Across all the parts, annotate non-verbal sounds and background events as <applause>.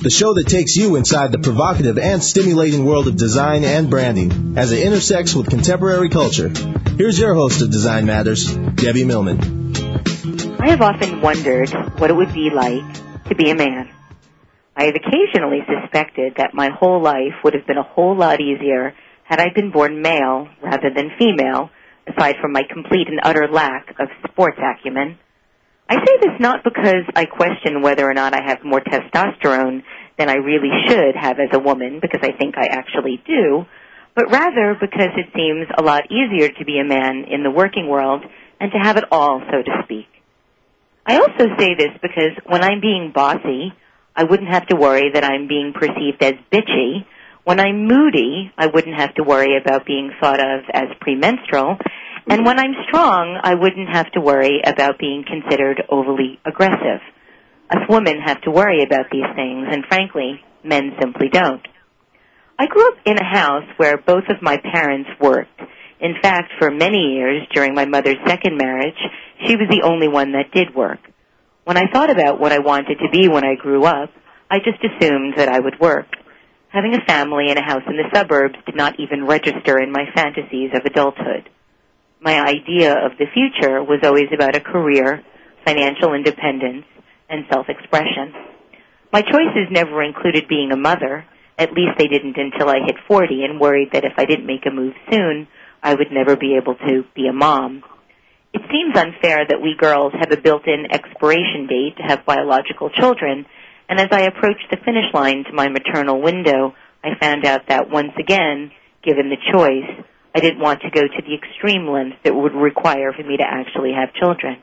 the show that takes you inside the provocative and stimulating world of design and branding as it intersects with contemporary culture. Here's your host of Design Matters, Debbie Millman. I have often wondered what it would be like to be a man. I have occasionally suspected that my whole life would have been a whole lot easier had I been born male rather than female, aside from my complete and utter lack of sports acumen I say this not because I question whether or not I have more testosterone than I really should have as a woman, because I think I actually do, but rather because it seems a lot easier to be a man in the working world and to have it all, so to speak. I also say this because when I'm being bossy, I wouldn't have to worry that I'm being perceived as bitchy. When I'm moody, I wouldn't have to worry about being thought of as premenstrual. And when I'm strong, I wouldn't have to worry about being considered overly aggressive. Us women have to worry about these things, and frankly, men simply don't. I grew up in a house where both of my parents worked. In fact, for many years during my mother's second marriage, she was the only one that did work. When I thought about what I wanted to be when I grew up, I just assumed that I would work. Having a family and a house in the suburbs did not even register in my fantasies of adulthood my idea of the future was always about a career, financial independence, and self-expression. My choices never included being a mother. At least they didn't until I hit 40 and worried that if I didn't make a move soon, I would never be able to be a mom. It seems unfair that we girls have a built-in expiration date to have biological children, and as I approached the finish line to my maternal window, I found out that once again, given the choice, I didn't want to go to the extreme lengths that would require for me to actually have children.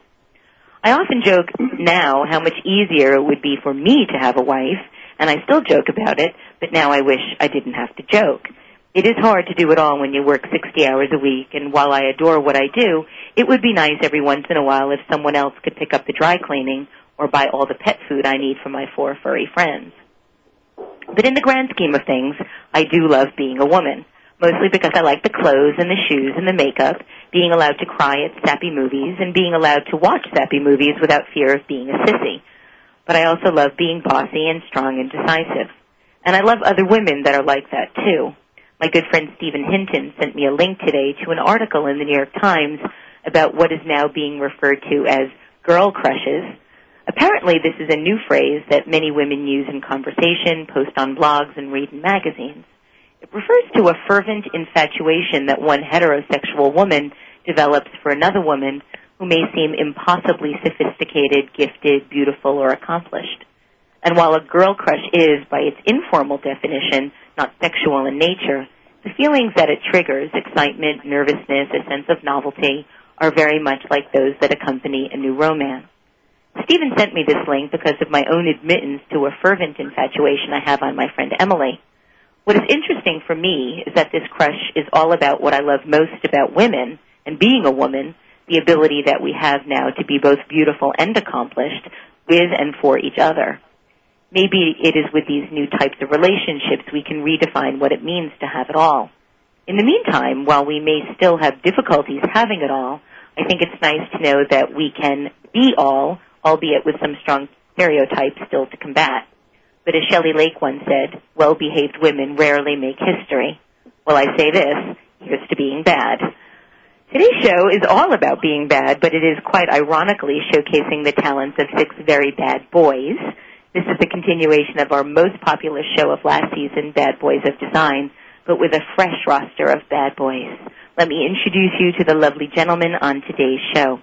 I often joke now how much easier it would be for me to have a wife, and I still joke about it, but now I wish I didn't have to joke. It is hard to do it all when you work 60 hours a week, and while I adore what I do, it would be nice every once in a while if someone else could pick up the dry cleaning or buy all the pet food I need for my four furry friends. But in the grand scheme of things, I do love being a woman mostly because I like the clothes and the shoes and the makeup, being allowed to cry at sappy movies, and being allowed to watch sappy movies without fear of being a sissy. But I also love being bossy and strong and decisive. And I love other women that are like that too. My good friend Stephen Hinton sent me a link today to an article in the New York Times about what is now being referred to as girl crushes. Apparently this is a new phrase that many women use in conversation, post on blogs, and read in magazines. It refers to a fervent infatuation that one heterosexual woman develops for another woman who may seem impossibly sophisticated, gifted, beautiful, or accomplished. And while a girl crush is, by its informal definition, not sexual in nature, the feelings that it triggers, excitement, nervousness, a sense of novelty, are very much like those that accompany a new romance. Stephen sent me this link because of my own admittance to a fervent infatuation I have on my friend Emily. What is interesting for me is that this crush is all about what I love most about women and being a woman, the ability that we have now to be both beautiful and accomplished with and for each other. Maybe it is with these new types of relationships we can redefine what it means to have it all. In the meantime, while we may still have difficulties having it all, I think it's nice to know that we can be all, albeit with some strong stereotypes still to combat. But as Shelley Lake once said, well-behaved women rarely make history. Well, I say this, here's to being bad. Today's show is all about being bad, but it is quite ironically showcasing the talents of six very bad boys. This is the continuation of our most popular show of last season, Bad Boys of Design, but with a fresh roster of bad boys. Let me introduce you to the lovely gentlemen on today's show.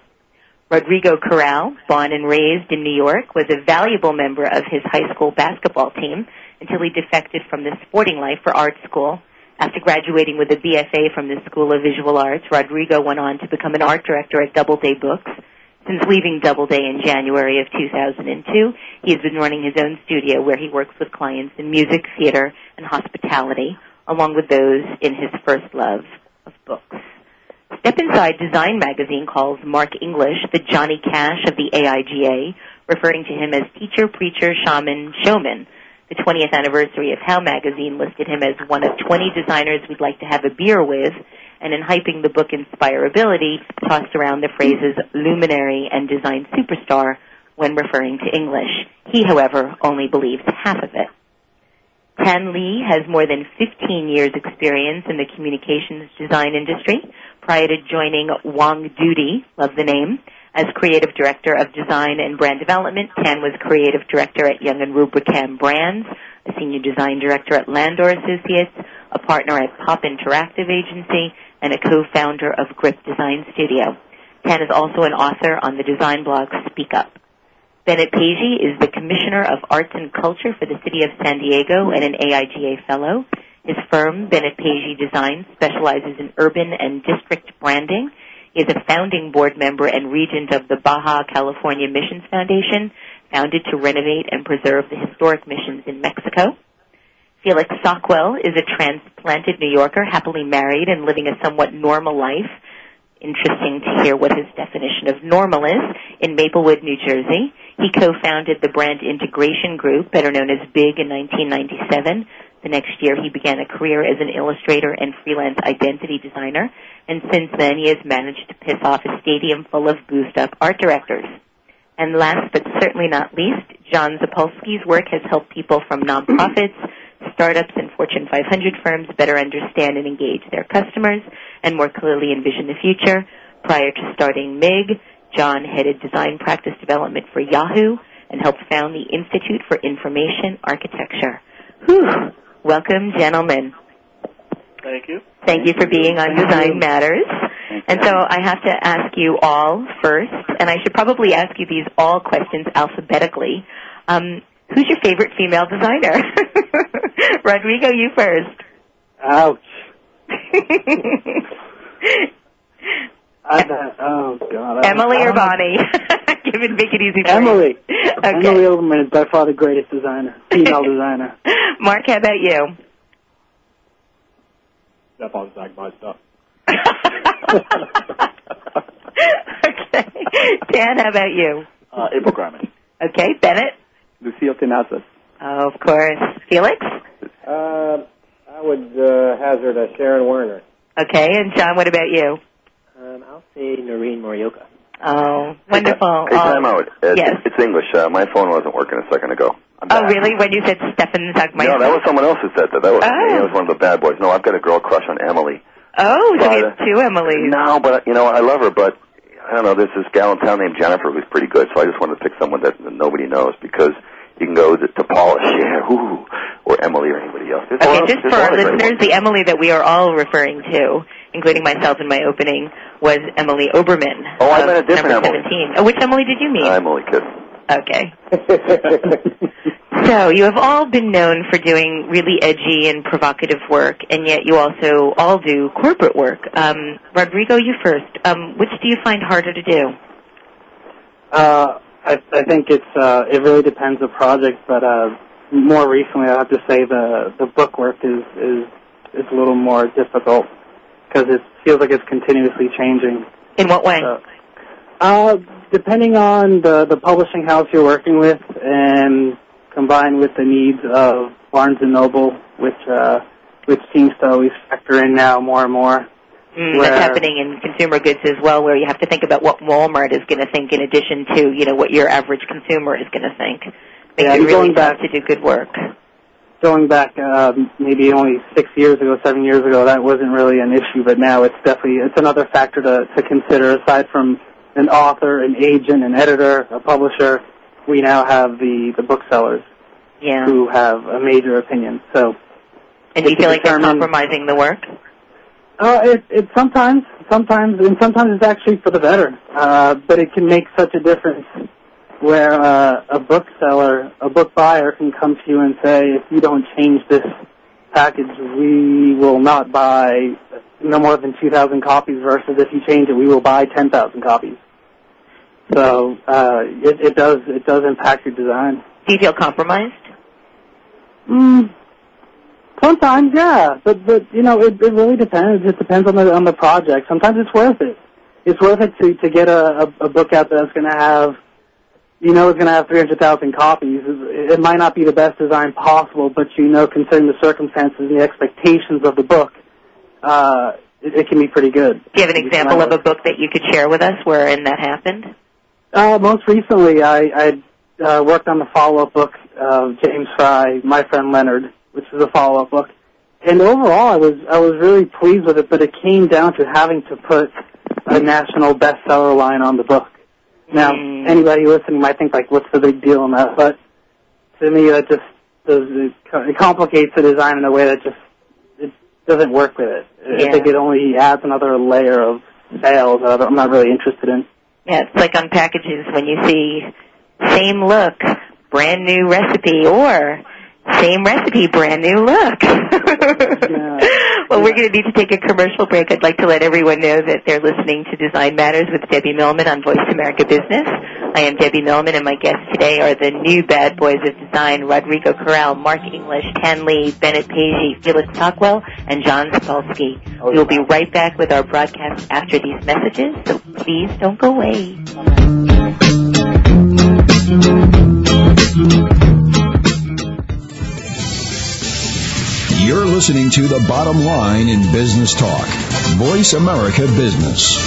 Rodrigo Corral, born and raised in New York, was a valuable member of his high school basketball team until he defected from the sporting life for art school. After graduating with a BFA from the School of Visual Arts, Rodrigo went on to become an art director at Doubleday Books. Since leaving Doubleday in January of 2002, he has been running his own studio where he works with clients in music, theater, and hospitality, along with those in his first love of books. Step Inside Design magazine calls Marc English the Johnny Cash of the AIGA, referring to him as teacher, preacher, shaman, showman. The 20th anniversary of How magazine listed him as one of 20 designers we'd like to have a beer with, and in hyping the book Inspirability, tossed around the phrases luminary and design superstar when referring to English. He, however, only believes half of it. Tan Le has more than 15 years experience in the communications design industry. Prior to joining Wong Doody, love the name, as creative director of design and brand development, Tan was creative director at Young and Rubicam Brands, a senior design director at Landor Associates, a partner at Pop Interactive Agency, and a co-founder of Grip Design Studio. Tan is also an author on the design blog Speak Up. Bennett Peji is the Commissioner of Arts and Culture for the City of San Diego and an AIGA Fellow. His firm, Bennett Peji Design, specializes in urban and district branding He is a founding board member and regent of the Baja California Missions Foundation, founded to renovate and preserve the historic missions in Mexico. Felix Sockwell is a transplanted New Yorker, happily married and living a somewhat normal life. Interesting to hear what his definition of normal is in Maplewood, New Jersey. He co-founded the Brand Integration Group, better known as BIG, in 1997. The next year, he began a career as an illustrator and freelance identity designer and since then he has managed to piss off a stadium full of boosted up art directors. And last but certainly not least, John Zapolski's work has helped people from nonprofits, startups, and Fortune 500 firms better understand and engage their customers and more clearly envision the future. Prior to starting MIG, John headed design practice development for Yahoo and helped found the Institute for Information Architecture. Whew. Welcome, gentlemen. Thank you. Thank you for being on Design Matters. And so I have to ask you all first, and I should probably ask you these all questions alphabetically. Um, who's your favorite female designer? <laughs> Rodrigo, you first. Ouch. <laughs> I, oh God. Emily I or Bonnie? <laughs> Give make it easy for Emily. you. <laughs> Okay. Emily Oberman is by far the greatest designer, female <laughs> designer. Marc, how about you? Stefan Sagmeister. <laughs> okay. Tan, how about you? Uh, April Greiman. Okay. Bennett? Lucille Tenazas. Oh, of course. Felix? Uh, I would uh, hazard a Sharon Werner. Okay. And John, what about you? Um, I'll say Noreen Morioka. Oh, wonderful. Hey, oh, time out. It, yes. It's English. Uh, my phone wasn't working a second ago. Oh, really? When you said Stefan Sagmeister? No, that was someone else who said that. That was, Oh. that was one of the bad boys. No, I've got a girl crush on Emily. Oh, so But, we have uh, two Emilys. No, but you know, I love her, but I don't know. There's this gal in town named Jennifer who's pretty good, so I just wanted to pick someone that nobody knows because you can go to, to Paula Scher, ooh, or Emily or anybody else. There's Okay, just for our listeners, the Emily that we are all referring to, including myself in my opening, was Emily Oberman. Oh, I of meant a different number Emily. Oh, which Emily did you mean? I'm only kidding. Okay. <laughs> So you have all been known for doing really edgy and provocative work, and yet you also all do corporate work. Um, Rodrigo, you first. Um, which do you find harder to do? Uh, I, I think it's uh, it really depends the project, but uh, more recently, I have to say the the book work is is is a little more difficult because it feels like it's continuously changing. In what way? So, uh, depending on the the publishing house you're working with, and combined with the needs of Barnes and Noble, which uh, which seems to always factor in now more and more. Mm, where- that's happening in consumer goods as well, where you have to think about what Walmart is going to think in addition to, you know, what your average consumer is going to think. Makes Yeah, and really going back- to do good work. Going back uh, maybe only six years ago, seven years ago, that wasn't really an issue, but now it's definitely it's another factor to, to consider. Aside from an author, an agent, an editor, a publisher, we now have the the booksellers Yeah. who have a major opinion. So And do you feel like they're compromising the work? uh, it it sometimes sometimes and sometimes it's actually for the better, uh, but it can make such a difference. Where uh, a bookseller, a book buyer can come to you and say, if you don't change this package, we will not buy no more than 2,000 copies versus if you change it, we will buy 10,000 copies. So uh, it, it does it does impact your design. Do you feel compromised? Mm, Sometimes, yeah, but but you know, it, it really depends. It depends on the on the project. Sometimes it's worth it. It's worth it to to get a a, a book out that's going to have, you know, it's going to have three hundred thousand copies. It, it might not be the best design possible, but you know, considering the circumstances and the expectations of the book, uh, it, it can be pretty good. Do you have an example of a book that you could share with us wherein that happened? Uh, most recently, I, I uh, worked on the follow-up book of James Frey, My Friend Leonard, which is a follow-up book. And overall, I was I was really pleased with it, but it came down to having to put a national bestseller line on the book. Now, Mm. anybody listening might think like, "What's the big deal in that?" But to me, that just does it, it complicates the design in a way that just it doesn't work with it. I think it only adds another layer of sales that I'm not really interested in. Yeah, it's like on packages when you see same look, brand new recipe, or same recipe, brand new look. <laughs> well, we're going to need to take a commercial break. I'd like to let everyone know that they're listening to Design Matters with Debbie Millman on Voice America Business. I am Debbie Millman, and my guests today are the new bad boys of design, Rodrigo Corral, Marc English, Tan Le, Bennett Peji, Felix Sockwell, and John Zapolski. Oh, we will be right back with our broadcast after these messages, so please don't go away. You're listening to The Bottom Line in Business Talk. Voice America Business.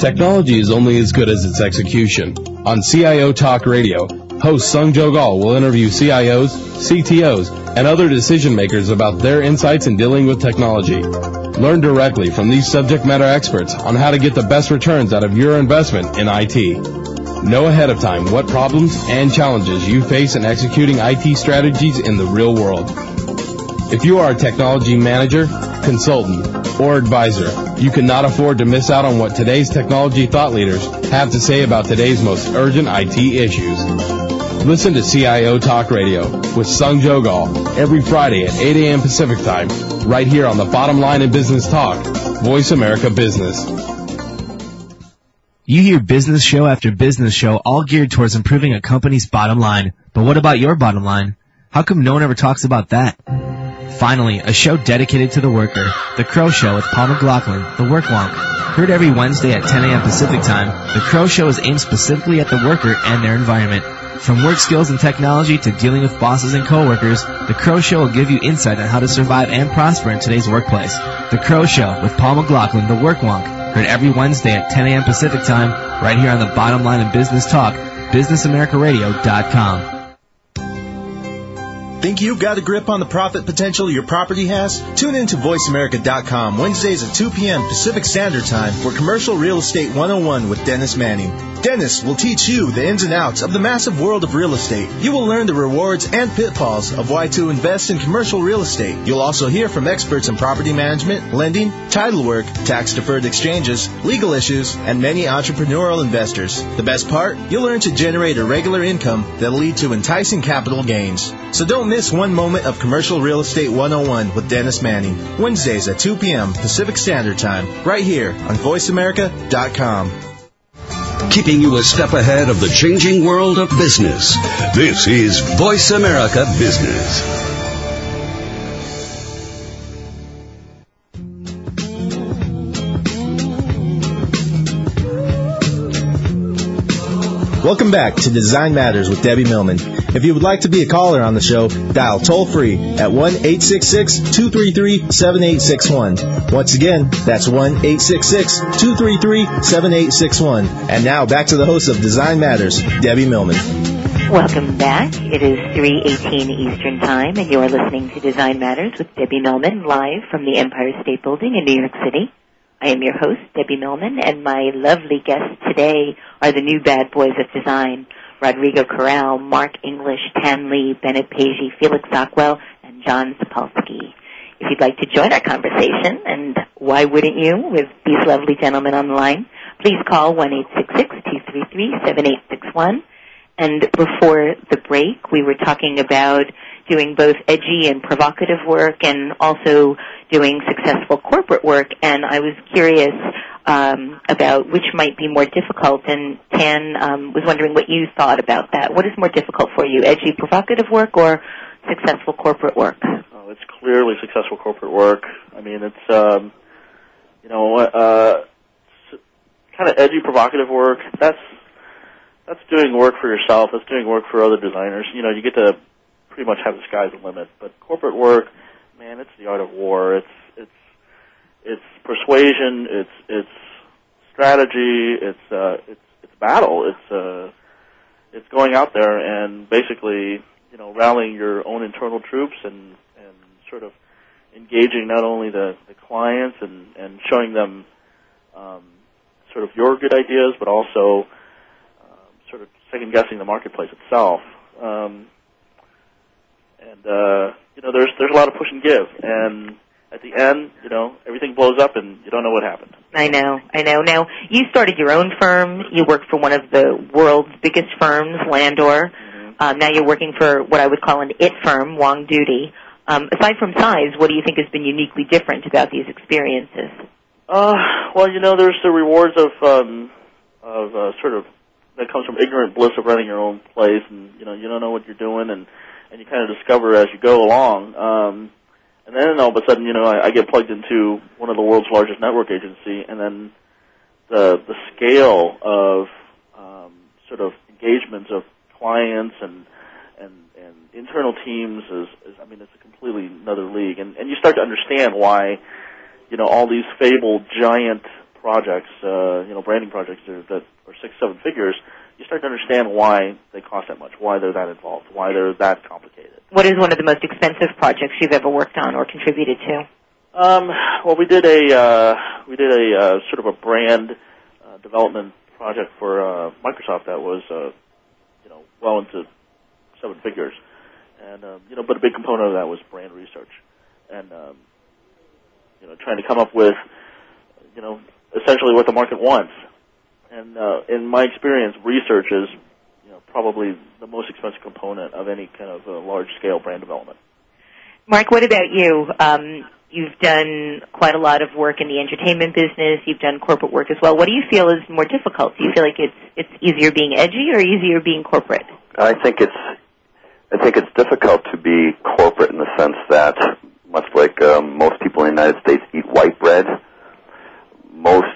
Technology is only as good as its execution. On CIO Talk Radio, host Sanjog Aul will interview CIOs, CTOs, and other decision makers about their insights in dealing with technology. Learn directly from these subject matter experts on how to get the best returns out of your investment in IT. Know ahead of time what problems and challenges you face in executing IT strategies in the real world. If you are a technology manager, consultant, or advisor, you cannot afford to miss out on what today's technology thought leaders have to say about today's most urgent IT issues. Listen to CIO Talk Radio with Sanjog Aul every Friday at 8 a.m. Pacific Time, right here on the bottom line in business talk, Voice America Business. You hear business show after business show all geared towards improving a company's bottom line. But what about your bottom line? How come no one ever talks about that? Finally, a show dedicated to the worker. The Crow Show with Paul McLaughlin, the Work Wonk. Heard every Wednesday at 10 a.m. Pacific Time, The Crow Show is aimed specifically at the worker and their environment. From work skills and technology to dealing with bosses and coworkers, The Crow Show will give you insight on how to survive and prosper in today's workplace. The Crow Show with Paul McLaughlin, the Work Wonk. Heard every Wednesday at 10 a.m. Pacific Time, right here on the bottom line of business talk, businessamericaradio.com. Think you've got a grip on the profit potential your property has? Tune in to VoiceAmerica.com Wednesdays at 2 p.m. Pacific Standard Time for Commercial Real Estate 101 with Dennis Manning. Dennis will teach you the ins and outs of the massive world of real estate. You will learn the rewards and pitfalls of why to invest in commercial real estate. You'll also hear from experts in property management, lending, title work, tax deferred exchanges, legal issues, and many entrepreneurial investors. The best part? You'll learn to generate a regular income that'll lead to enticing capital gains. So don't miss one moment of Commercial Real Estate 101 with Dennis Manning. Wednesdays at 2 p.m. Pacific Standard Time, right here on VoiceAmerica.com. Keeping you a step ahead of the changing world of business. This is Voice America Business. Welcome back to Design Matters with Debbie Millman. If you would like to be a caller on the show, dial toll free at 1 866 233 7861. Once again, that's 1 866 233 7861. And now back to the host of Design Matters, Debbie Millman. Welcome back. It is 3:18 Eastern Time, and you are listening to Design Matters with Debbie Millman live from the Empire State Building in New York City. I am your host, Debbie Millman, and my lovely guests today are the new bad boys of design, Rodrigo Corral, Marc English, Tan Le, Bennett Peji, Felix Sockwell, and John Zapolski. If you'd like to join our conversation, and why wouldn't you, with these lovely gentlemen on the line, please call 1-866-233-7861. And before the break, we were talking about doing both edgy and provocative work and also doing successful corporate work. And I was curious um, about which might be more difficult. And Tan um, was wondering what you thought about that. What is more difficult for you, edgy, provocative work or successful corporate work? Oh, it's clearly successful corporate work. I mean, it's um, you know, uh, kind of edgy, provocative work. That's that's doing work for yourself. That's doing work for other designers. You know, you get to pretty much have the sky's the limit. But corporate work, man, it's the art of war. It's it's it's persuasion. It's it's strategy. It's uh, it's it's battle. It's uh, it's going out there and basically, you know, rallying your own internal troops and and sort of engaging not only the, the clients and and showing them um, sort of your good ideas, but also um, sort of second guessing the marketplace itself. Um, and uh, you know, there's there's a lot of push and give, and at the end, you know, everything blows up, and you don't know what happened. I know, I know. Now, you started your own firm. You work for one of the world's biggest firms, Landor. Mm-hmm. Um, now you're working for what I would call an it firm, Wong Doody. Um, aside from size, what do you think has been uniquely different about these experiences? Uh, well, you know, there's the rewards of um, of uh, sort of that comes from ignorant bliss of running your own place, and you know, you don't know what you're doing, and and you kind of discover as you go along. Um, and then all of a sudden, you know, I, I get plugged into one of the world's largest network agency, and then the the scale of um, sort of engagements of clients and and and internal teams is, is I mean, it's a completely another league, and and you start to understand why, you know, all these fabled giant projects, uh, you know, branding projects that are, that are six seven figures you start to understand why they cost that much, why they're that involved, why they're that complicated. What is one of the most expensive projects you've ever worked on or contributed to? Um, well, we did a uh, we did a uh, sort of a brand uh, development project for uh, Microsoft that was uh, you know well into seven figures, and um, you know, but a big component of that was brand research, and um, you know, trying to come up with you know essentially what the market wants and uh, in my experience, research is you know, probably the most expensive component of any kind of uh, large-scale brand development. Marc, what about you? Um, you've done quite a lot of work in the entertainment business. You've done corporate work as well. What do you feel is more difficult? Do you feel like it's it's easier being edgy or easier being corporate? I think it's I think it's difficult to be corporate in the sense that much like um, most people in the United States eat white bread, most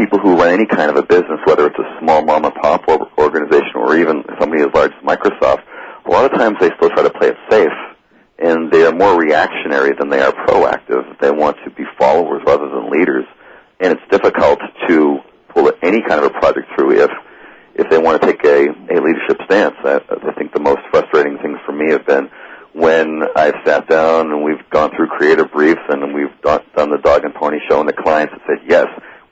people who run any kind of a business, whether it's a small mom and pop organization or even somebody as large as Microsoft, a lot of times they still try to play it safe. And they are more reactionary than they are proactive. They want to be followers rather than leaders. And it's difficult to pull any kind of a project through if if they want to take a, a leadership stance. I, I think the most frustrating things for me have been when I've sat down and we've gone through creative briefs and we've done, done the dog and pony show and the clients have said, yes,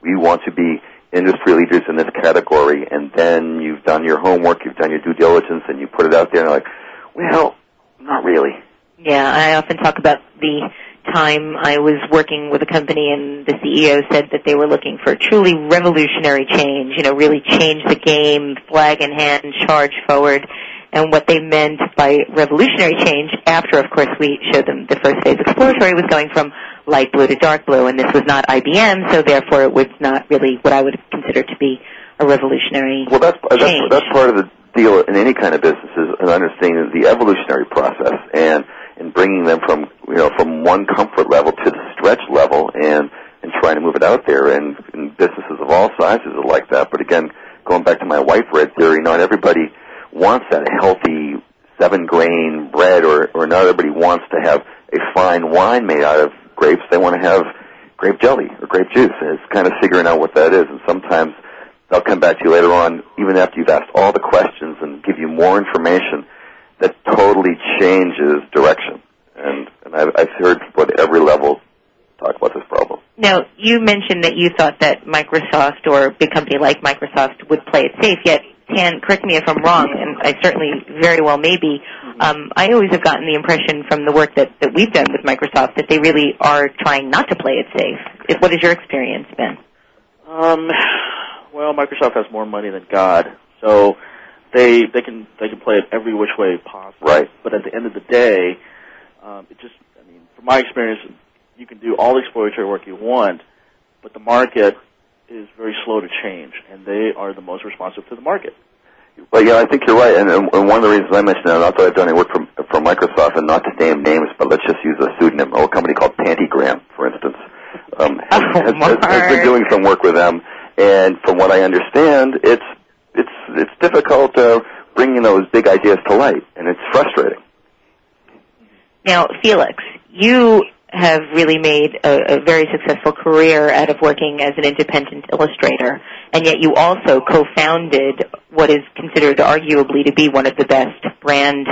we want to be industry leaders in this category, and then you've done your homework, you've done your due diligence, and you put it out there, and you're like, well, not really. Yeah, I often talk about the time I was working with a company and the CEO said that they were looking for truly revolutionary change, you know, really change the game, flag in hand, charge forward. And what they meant by revolutionary change after, of course, we showed them the first phase exploratory was going from light blue to dark blue, and this was not IBM, so therefore it was not really what I would consider to be a revolutionary well, that's, change. That's, that's part of the deal in any kind of business is an understanding the evolutionary process and and bringing them from you know from one comfort level to the stretch level and and trying to move it out there and, and businesses of all sizes are like that. But again, going back to my white bread theory, not everybody wants that healthy seven grain bread or or not everybody wants to have a fine wine made out of grapes, they want to have grape jelly or grape juice. And it's kind of figuring out what that is. And sometimes they'll come back to you later on, even after you've asked all the questions and give you more information that totally changes direction. And, and I've, I've heard people at every level talk about this problem. Now, you mentioned that you thought that Microsoft or a big company like Microsoft would play it safe, yet Tan, correct me if I'm wrong, and I certainly very well may be. Um, I always have gotten the impression from the work that, that we've done with Microsoft that they really are trying not to play it safe. What has your experience been? Um, well, Microsoft has more money than God, so they they can they can play it every which way possible. Right. But at the end of the day, um, it just I mean, from my experience, you can do all the exploratory work you want, but the market is very slow to change, and they are the most responsive to the market. Well, yeah, I think you're right, and, and one of the reasons I mentioned that, not that I've done any work for, for Microsoft, and not to name names, but let's just use a pseudonym. A company called Pantygram, for instance, um, has, <laughs> Oh, has, has, has been doing some work with them. And from what I understand, it's it's it's difficult uh, bringing those big ideas to light, and it's frustrating. Now, Felix, you have really made a, a very successful career out of working as an independent illustrator, and yet you also co-founded what is considered arguably to be one of the best brand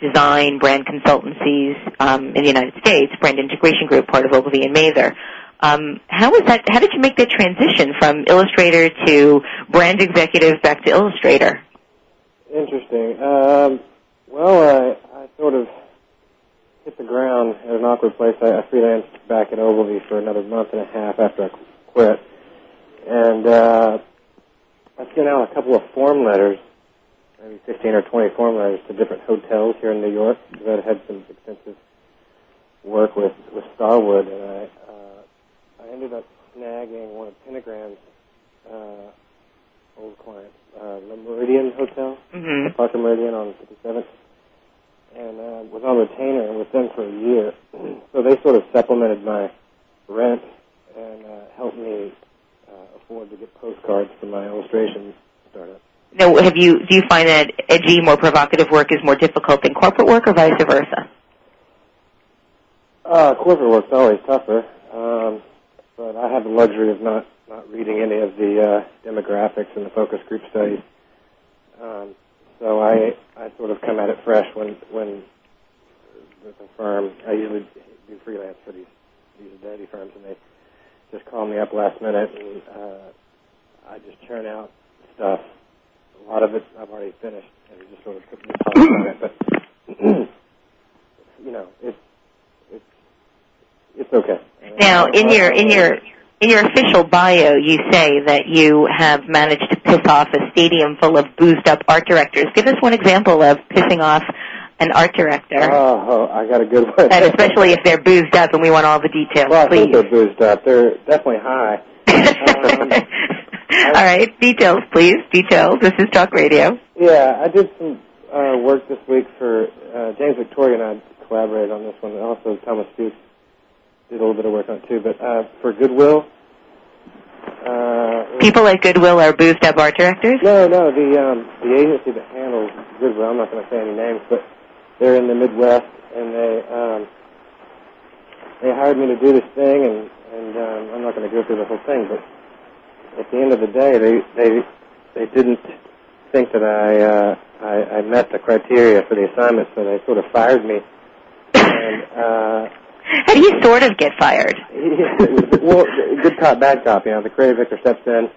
design, brand consultancies um, in the United States, Brand Integration Group, part of Ogilvy and Mather. Um, how was that? How did you make that transition from illustrator to brand executive back to illustrator? Interesting. Um, well, I, I sort of hit the ground at an awkward place. I, I freelanced back at Ogilvy for another month and a half after I quit, and uh, I sent out a couple of form letters, maybe 15 or 20 form letters to different hotels here in New York because I'd had some extensive work with with Starwood, and I uh, I ended up snagging one of Pentagram's uh, old clients, uh, the Meridien Hotel, Mhm. the Parker Meridien on 57th, and uh, was on retainer and with them for a year. <clears throat> so they sort of supplemented my rent and uh, helped me uh, afford to get postcards for my illustration startup. Now, have you do you find that edgy, more provocative work is more difficult than corporate work, or vice versa? Uh, corporate work's always tougher, um, but I have the luxury of not not reading any of the uh, demographics and the focus group studies. Um, so I I sort of come at it fresh when when with a firm. I usually do freelance for these these identity firms, and they just call me up last minute, and uh, I just churn out stuff. A lot of it I've already finished, and just sort of put polish on it. But <clears throat> you know, it's it's it's okay. Now, in your in your in your official bio, you say that you have managed to piss off a stadium full of boozed up art directors. Give us one example of pissing off an art director, Oh, oh, I got a good one. and especially if they're boozed up, and we want all the details, well, I please. think they're boozed up. They're definitely high. <laughs> all right, details, please. Details. This is Talk Radio. Yeah, I did some uh, work this week for uh, James Victore and I collaborated on this one. and Also, Thomas Stoops did a little bit of work on it too. But uh, for Goodwill, uh, People at Goodwill are boozed up art directors. no, no, the um, the agency that handles Goodwill. I'm not going to say any names, but they're in the Midwest, and they um, they hired me to do this thing, and and um, I'm not going to go through the whole thing, but at the end of the day, they they they didn't think that I uh, I, I met the criteria for the assignment, so they sort of fired me. And uh, How do you sort of get fired? <laughs> well, good cop, bad cop. You know, the creative director steps in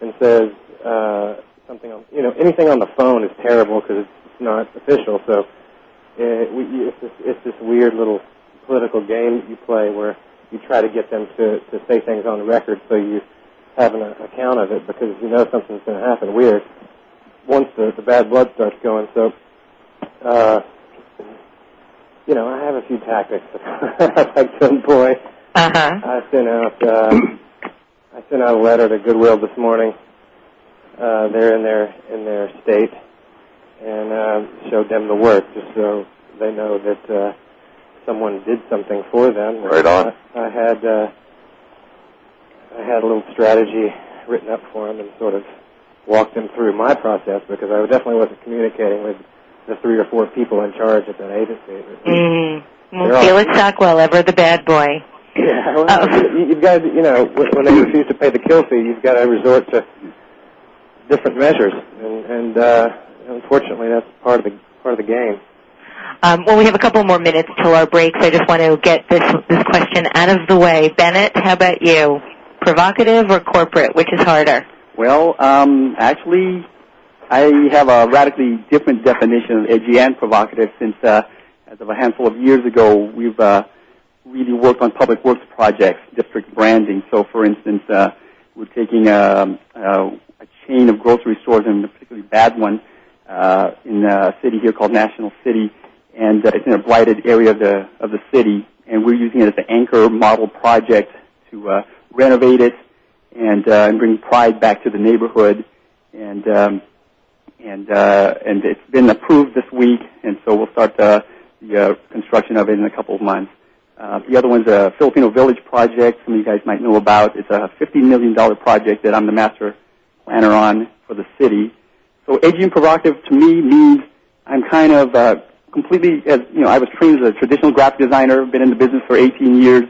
and says uh, something on, you know, anything on the phone is terrible because it's not official. So uh, we, it's this, it's this weird little political game that you play where you try to get them to to say things on the record so you have an account of it because you know something's going to happen weird once the the bad blood starts going. So. Uh, you know, I have a few tactics <laughs> I like to employ. Uh-huh. I sent out uh, I sent out a letter to Goodwill this morning. Uh, they're in their in their state, and uh, showed them the work just so they know that uh, someone did something for them. Right on. I, I had uh, I had a little strategy written up for them and sort of walked them through my process because I definitely wasn't communicating with the three or four people in charge at that agency. Mm. Well, They're all- Felix Sockwell, ever the bad boy. Yeah, well, Oh. you, you've got to, you know, when when they refuse to pay the kill fee, you've got to resort to different measures, and, and uh, unfortunately, that's part of the part of the game. Um, well, we have a couple more minutes till our break, so I just want to get this this question out of the way. Bennett, how about you? Provocative or corporate? Which is harder? Well, um, actually, I have a radically different definition of edgy and provocative since, uh, as of a handful of years ago, we've uh, really worked on public works projects, district branding. So, for instance, uh, we're taking a, a, a chain of grocery stores, and a particularly bad one, uh, in a city here called National City, and uh, it's in a blighted area of the of the city, and we're using it as an anchor model project to uh, renovate it and uh, and bring pride back to the neighborhood, and um, and uh, and it's been approved this week, and so we'll start uh, the uh, construction of it in a couple of months. Uh, the other one's a Filipino Village project. Some of you guys might know about. It's a $50 million project that I'm the master planner on for the city. So edgy and provocative to me means I'm kind of uh, completely, as you know, I was trained as a traditional graphic designer, been in the business for 18 years,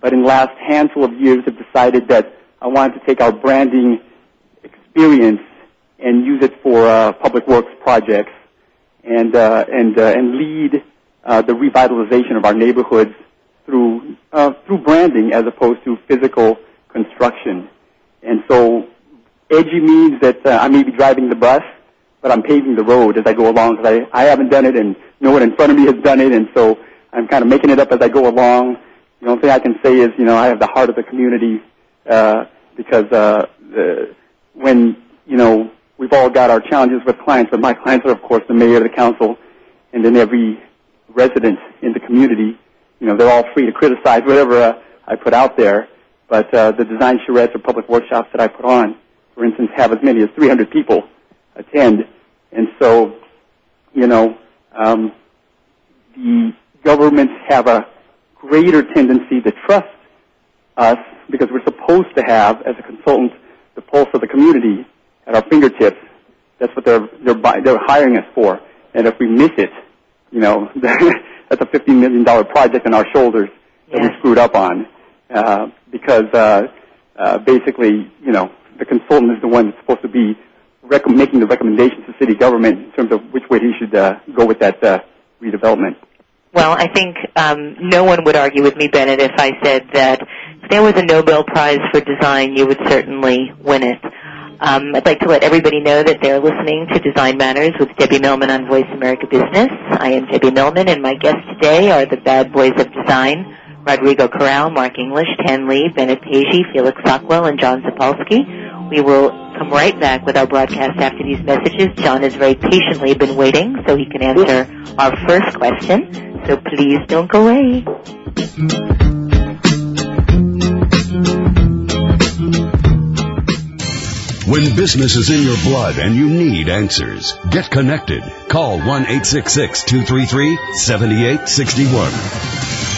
but in the last handful of years have decided that I wanted to take our branding experience and use it for uh, public works projects and uh, and uh, and lead uh, the revitalization of our neighborhoods through uh, through branding as opposed to physical construction. And so, edgy means that uh, I may be driving the bus, but I'm paving the road as I go along because I I haven't done it and no one in front of me has done it, and so I'm kind of making it up as I go along. The only thing I can say is, you know, I have the heart of the community uh, because uh, the, when you know we've all got our challenges with clients, but my clients are, of course, the mayor, the council, and then every resident in the community. You know, they're all free to criticize whatever uh, I put out there. But uh, the design charrettes or public workshops that I put on, for instance, have as many as 300 people attend. And so, you know, um, the governments have a greater tendency to trust us because we're supposed to have, as a consultant, the pulse of the community at our fingertips. That's what they're they're they're hiring us for. And if we miss it, you know, <laughs> that's a $15 million project on our shoulders that we screwed up on. Uh, because, uh, uh, basically, you know, the consultant is the one that's supposed to be rec- making the recommendations to city government in terms of which way he should, uh, go with that, uh, redevelopment. Well, I think um, no one would argue with me, Bennett, if I said that if there was a Nobel Prize for design, you would certainly win it. Um, I'd like to let everybody know that they're listening to Design Matters with Debbie Millman on Voice America Business. I am Debbie Millman, and my guests today are the bad boys of design, Rodrigo Corral, Marc English, Tan Le, Bennett Peji, Felix Sockwell, and John Zapolski. We will come right back with our broadcast after these messages. John has very patiently been waiting so he can answer our first question. So please don't go away. When business is in your blood and you need answers, get connected. Call 1 866 233 7861.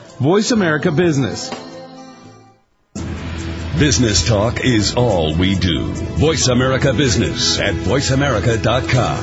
Voice America Business. Business talk is all we do. Voice America Business at voiceamerica.com.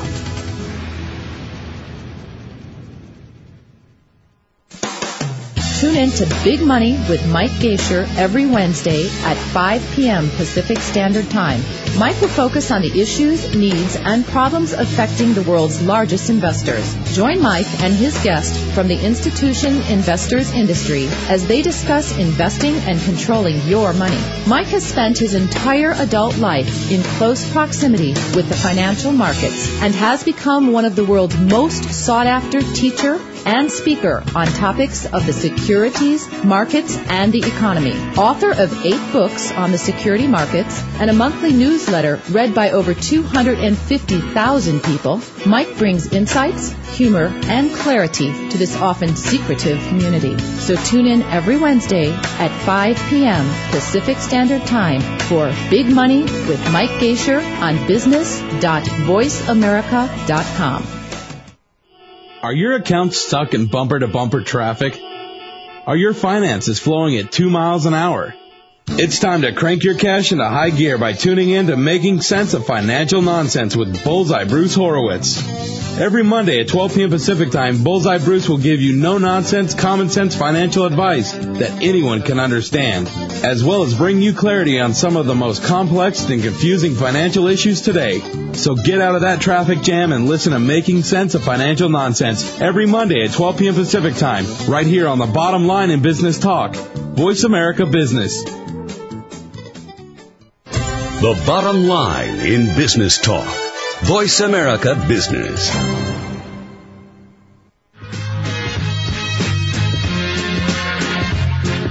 Tune in to Big Money with Mike Gaisher every Wednesday at 5 p.m. Pacific Standard Time. Mike will focus on the issues, needs, and problems affecting the world's largest investors. Join Mike and his guest from the institution investors industry as they discuss investing and controlling your money. Mike has spent his entire adult life in close proximity with the financial markets and has become one of the world's most sought after teacher and speaker on topics of the securities, markets, and the economy. Author of eight books on the security markets and a monthly newsletter read by over 250,000 people, Mike brings insights, humor, and clarity to this often secretive community. So tune in every Wednesday at 5 p.m. Pacific Standard Time for Big Money with Mike Gaisher on business.voiceamerica.com. Are your accounts stuck in bumper to bumper traffic? Are your finances flowing at two miles an hour? It's time to crank your cash into high gear by tuning in to Making Sense of Financial Nonsense with Bullseye Bruce Horowitz. Every Monday at 12 p.m. Pacific Time, Bullseye Bruce will give you no nonsense, common sense financial advice that anyone can understand, as well as bring you clarity on some of the most complex and confusing financial issues today. So get out of that traffic jam and listen to Making Sense of Financial Nonsense every Monday at 12 p.m. Pacific Time, right here on the bottom line in business talk. Voice America Business. The bottom line in business talk. Voice America Business.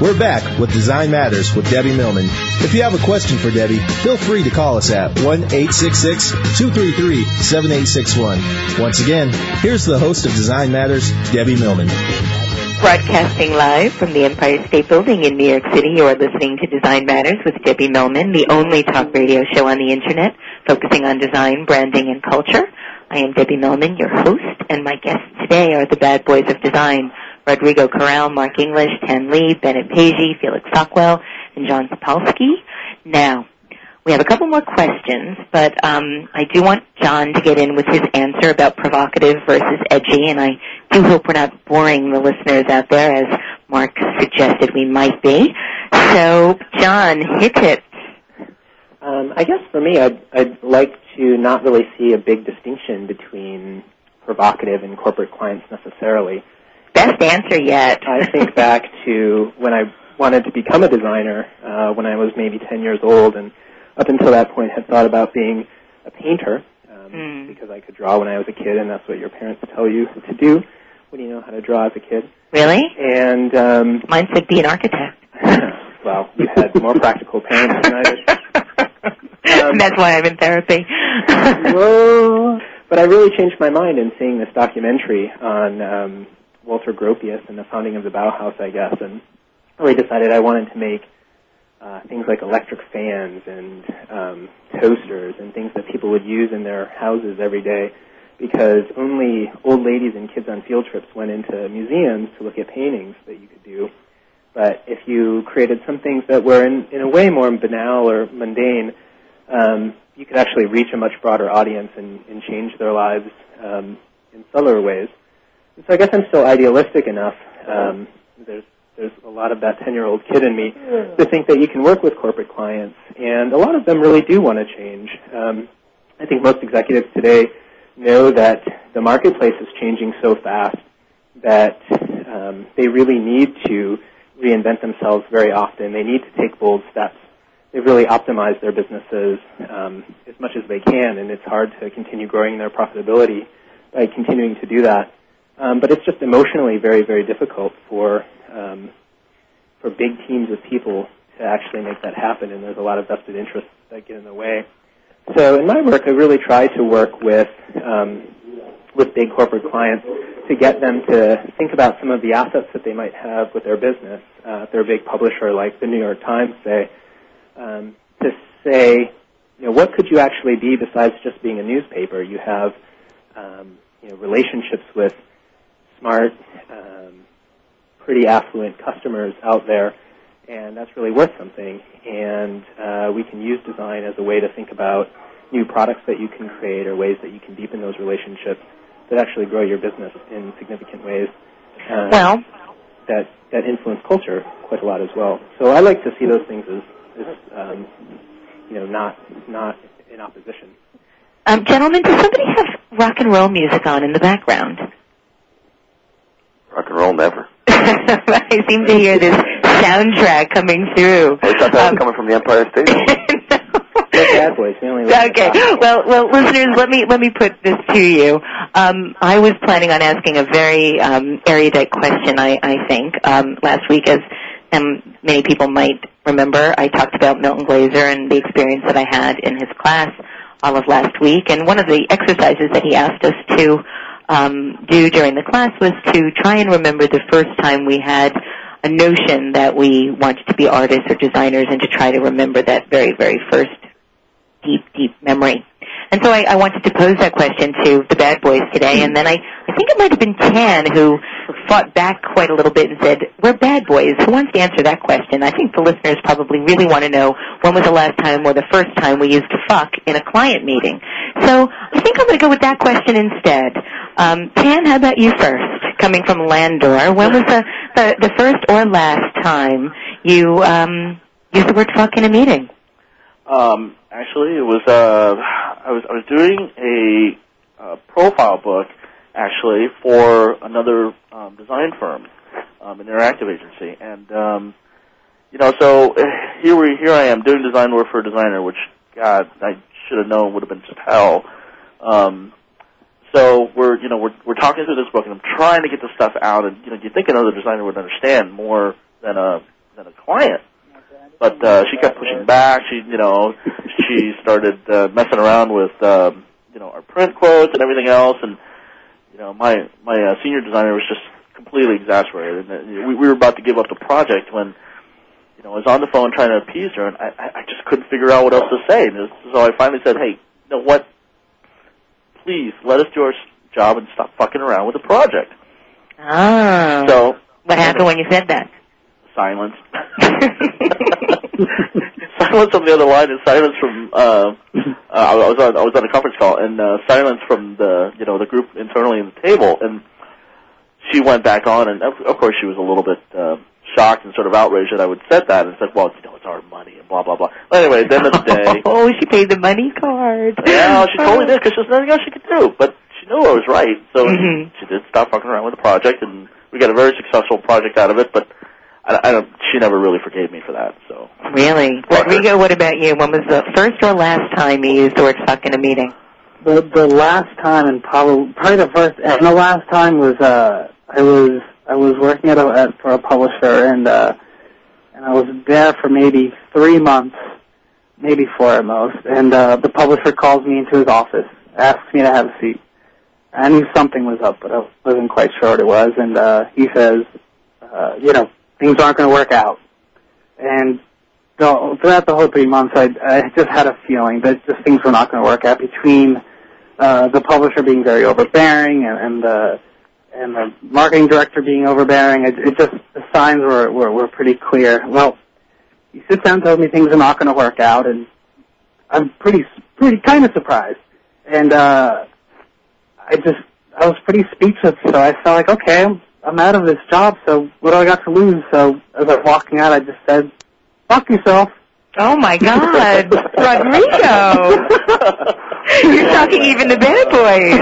We're back with Design Matters with Debbie Millman. If you have a question for Debbie, feel free to call us at 1 866 233 7861. Once again, here's the host of Design Matters, Debbie Millman. Broadcasting live from the Empire State Building in New York City, you are listening to Design Matters with Debbie Millman, the only talk radio show on the internet focusing on design, branding, and culture. I am Debbie Millman, your host, and my guests today are the bad boys of design, Rodrigo Corral, Marc English, Tan Le, Bennett Peji, Felix Sockwell, and John Zapolski. Now, we have a couple more questions, but um, I do want John to get in with his answer about provocative versus edgy, and I do hope we're not boring the listeners out there, as Marc suggested we might be. So, John, hit it. Um, I guess for me, I'd, I'd like to not really see a big distinction between provocative and corporate clients necessarily. Best answer yet. I think <laughs> back to when I wanted to become a designer uh, when I was maybe 10 years old, and up until that point had thought about being a painter um, Mm. because I could draw when I was a kid, and that's what your parents tell you to do when you know how to draw as a kid. Really? And um, Mine said be an architect. <laughs> well, you had more practical parents than I did. <laughs> Um, That's why I'm in therapy. <laughs> Whoa. But I really changed my mind in seeing this documentary on um, Walter Gropius and the founding of the Bauhaus, I guess, and really decided I wanted to make uh, things like electric fans and um, toasters and things that people would use in their houses every day because only old ladies and kids on field trips went into museums to look at paintings that you could do. But if you created some things that were in, in a way more banal or mundane, um, you could actually reach a much broader audience and, and change their lives um, in subtler ways. And so I guess I'm still idealistic enough. Um, there's there's a lot of that 10 year old kid in me to think that you can work with corporate clients, and a lot of them really do want to change. Um, I think most executives today know that the marketplace is changing so fast that um, they really need to reinvent themselves very often. They need to take bold steps. They've really optimized their businesses um, as much as they can, and it's hard to continue growing their profitability by continuing to do that. Um, but it's just emotionally very, very difficult for um, for big teams of people to actually make that happen, and there's a lot of vested interests that get in the way. So in my work, I really try to work with um, with big corporate clients to get them to think about some of the assets that they might have with their business. Uh, if they're a big publisher like the New York Times, say, um, to say, you know, what could you actually be besides just being a newspaper? You have, um, you know, relationships with smart, um, pretty affluent customers out there, and that's really worth something. And uh, we can use design as a way to think about new products that you can create or ways that you can deepen those relationships that actually grow your business in significant ways. Uh, Well- that that influence culture quite a lot as well. So I like to see those things as, as um, you know, not not in opposition. Um, gentlemen, does somebody have rock and roll music on in the background? Rock and roll never. <laughs> I seem to hear this soundtrack coming through. I thought that was coming from the Empire State. Bad boys. We only listen to Okay. Well, well, listeners, let me let me put this to you. Um, I was planning on asking a very um, erudite question. I, I think um, last week, as um, many people might remember, I talked about Milton Glaser and the experience that I had in his class all of last week. And one of the exercises that he asked us to um, do during the class was to try and remember the first time we had a notion that we wanted to be artists or designers, and to try to remember that very, very first deep, deep memory. And so I, I wanted to pose that question to the bad boys today, and then I, I think it might have been Tan who fought back quite a little bit and said, we're bad boys. Who wants to answer that question? I think the listeners probably really want to know when was the last time or the first time we used fuck in a client meeting. So I think I'm going to go with that question instead. Um, Tan, how about you first? Coming from Landor, when was the, the, the first or last time you um, used the word fuck in a meeting? Um, actually, it was uh, I was I was doing a uh, profile book actually for another um, design firm, um, an interactive agency, and um, you know, so eh, here we here I am doing design work for a designer, which God I should have known would have been just hell. Um, so we're you know we're we're talking through this book, and I'm trying to get the stuff out, and you know you think another designer would understand more than a than a client. But uh, she kept pushing back. She, you know, <laughs> she started uh, messing around with, um, you know, our print quotes and everything else. And you know, my my uh, senior designer was just completely exasperated. And uh, we, we were about to give up the project when, you know, I was on the phone trying to appease her, and I, I I just couldn't figure out what else to say. And so I finally said, "Hey, you know what? Please let us do our job and stop fucking around with the project." Ah. So what happened when you said that? Silence. <laughs> <laughs> silence on the other line and silence from uh, uh I was on I was on a conference call and uh silence from the you know the group internally in the table and she went back on and of, of course she was a little bit uh shocked and sort of outraged that I would said that and said well you know it's our money and blah blah blah but anyway at the end of the day <laughs> Oh, she paid the money card. yeah she totally did because there's nothing else she could do but she knew I was right so Mhm. she did stop fucking around with the project and we got a very successful project out of it but I, I don't she never really forgave me for that so Really? Rodrigo, what about you? When was the first or last time you used the word fuck in a meeting? The the last time and probably probably the first and the last time was uh I was I was working at a at, for a publisher and uh and I was there for maybe three months, maybe four at most, and uh the publisher calls me into his office, asks me to have a seat. I knew something was up, but I wasn't quite sure what it was, and uh he says, uh, you know, things aren't gonna work out. And the, throughout the whole three months, I, I just had a feeling that just things were not going to work out between uh, the publisher being very overbearing and, and the and the marketing director being overbearing. It, it just the signs were, were were pretty clear. Well, he sits down and tells me things are not going to work out, and I'm pretty pretty kind of surprised. And uh, I just I was pretty speechless. So I felt like, okay, I'm out of this job. So what do I got to lose? So as I was walking out, I just said, "Fuck yourself." Oh my God, <laughs> Rodrigo! You're shocking even the bad boys.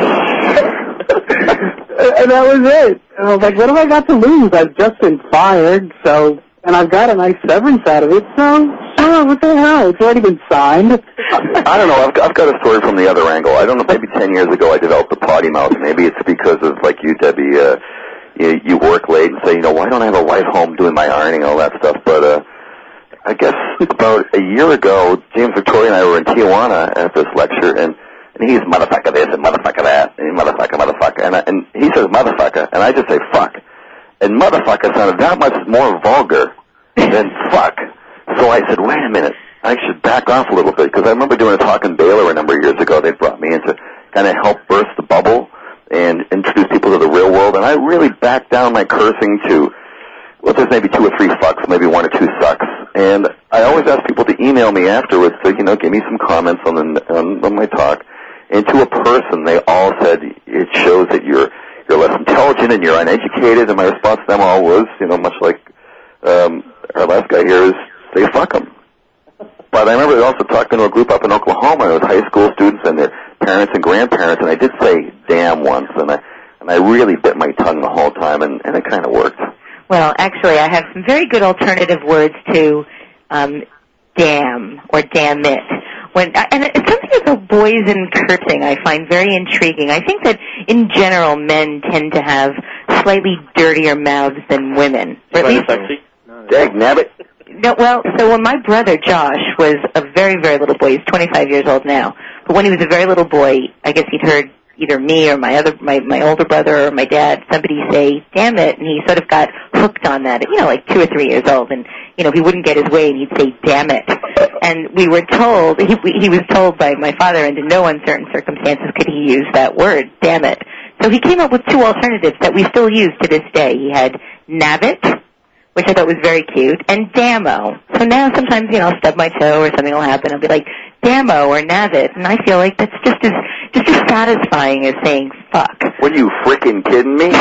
and that was it. And I was like, what have I got to lose? I've just been fired, so, and I've got a nice severance out of it, so, sure, what the hell? It's already been signed. I don't know. I've, I've got a story from the other angle. I don't know. Maybe ten years ago, I developed a potty mouth. Maybe it's because of like you, Debbie. Uh, you, you work late and say, you know, why don't I have a wife home doing my ironing and all that stuff? But uh, I guess about a year ago, James Victore and I were in Tijuana at this lecture, and and he's motherfucker this and motherfucker that and motherfucker motherfucker, and I, and he says motherfucker, and I just say fuck, and motherfucker sounded that much more vulgar than <laughs> fuck. So I said, wait a minute, I should back off a little bit because I remember doing a talk in Baylor a number of years ago. They brought me in to kind of help burst the bubble and introduce people to the real world, and I really backed down my cursing to well, there's maybe two or three fucks, maybe one or two sucks. And I always ask people to email me afterwards to, you know, give me some comments on the on, on my talk. And to a person, they all said it shows that you're you're less intelligent and you're uneducated. And my response to them all was, you know, much like um, our last guy here is, say fuck 'em. But I remember also talking to a group up in Oklahoma. It was high school students and their parents and grandparents, and I did say "damn" once, and I and I really bit my tongue the whole time, and, and it kind of worked. Well, actually, I have some very good alternative words to um, damn or damn it. When and it's something about boys and cursing I find very intriguing. I think that in general men tend to have slightly dirtier mouths than women. Or at least sexy. Dag nabbit. no, well, so when my brother Josh was a very, very little boy, he's 25 years old now. But when he was a very little boy, I guess he'd heard either me or my other, my my older brother or my dad, somebody say, "Damn it!" and he sort of got hooked on that. You know, like two or three years old, and you know he wouldn't get his way, and he'd say, "Damn it!" And we were told he he was told by my father, under no uncertain circumstances could he use that word, "Damn it." So he came up with two alternatives that we still use to this day. He had "Nabbit." Which I thought was very cute, and Damo. So now sometimes, you know, I'll stub my toe or something will happen. I'll be like, Damo or Nabbit, and I feel like that's just as just as satisfying as saying fuck. What are you freaking kidding me? <laughs>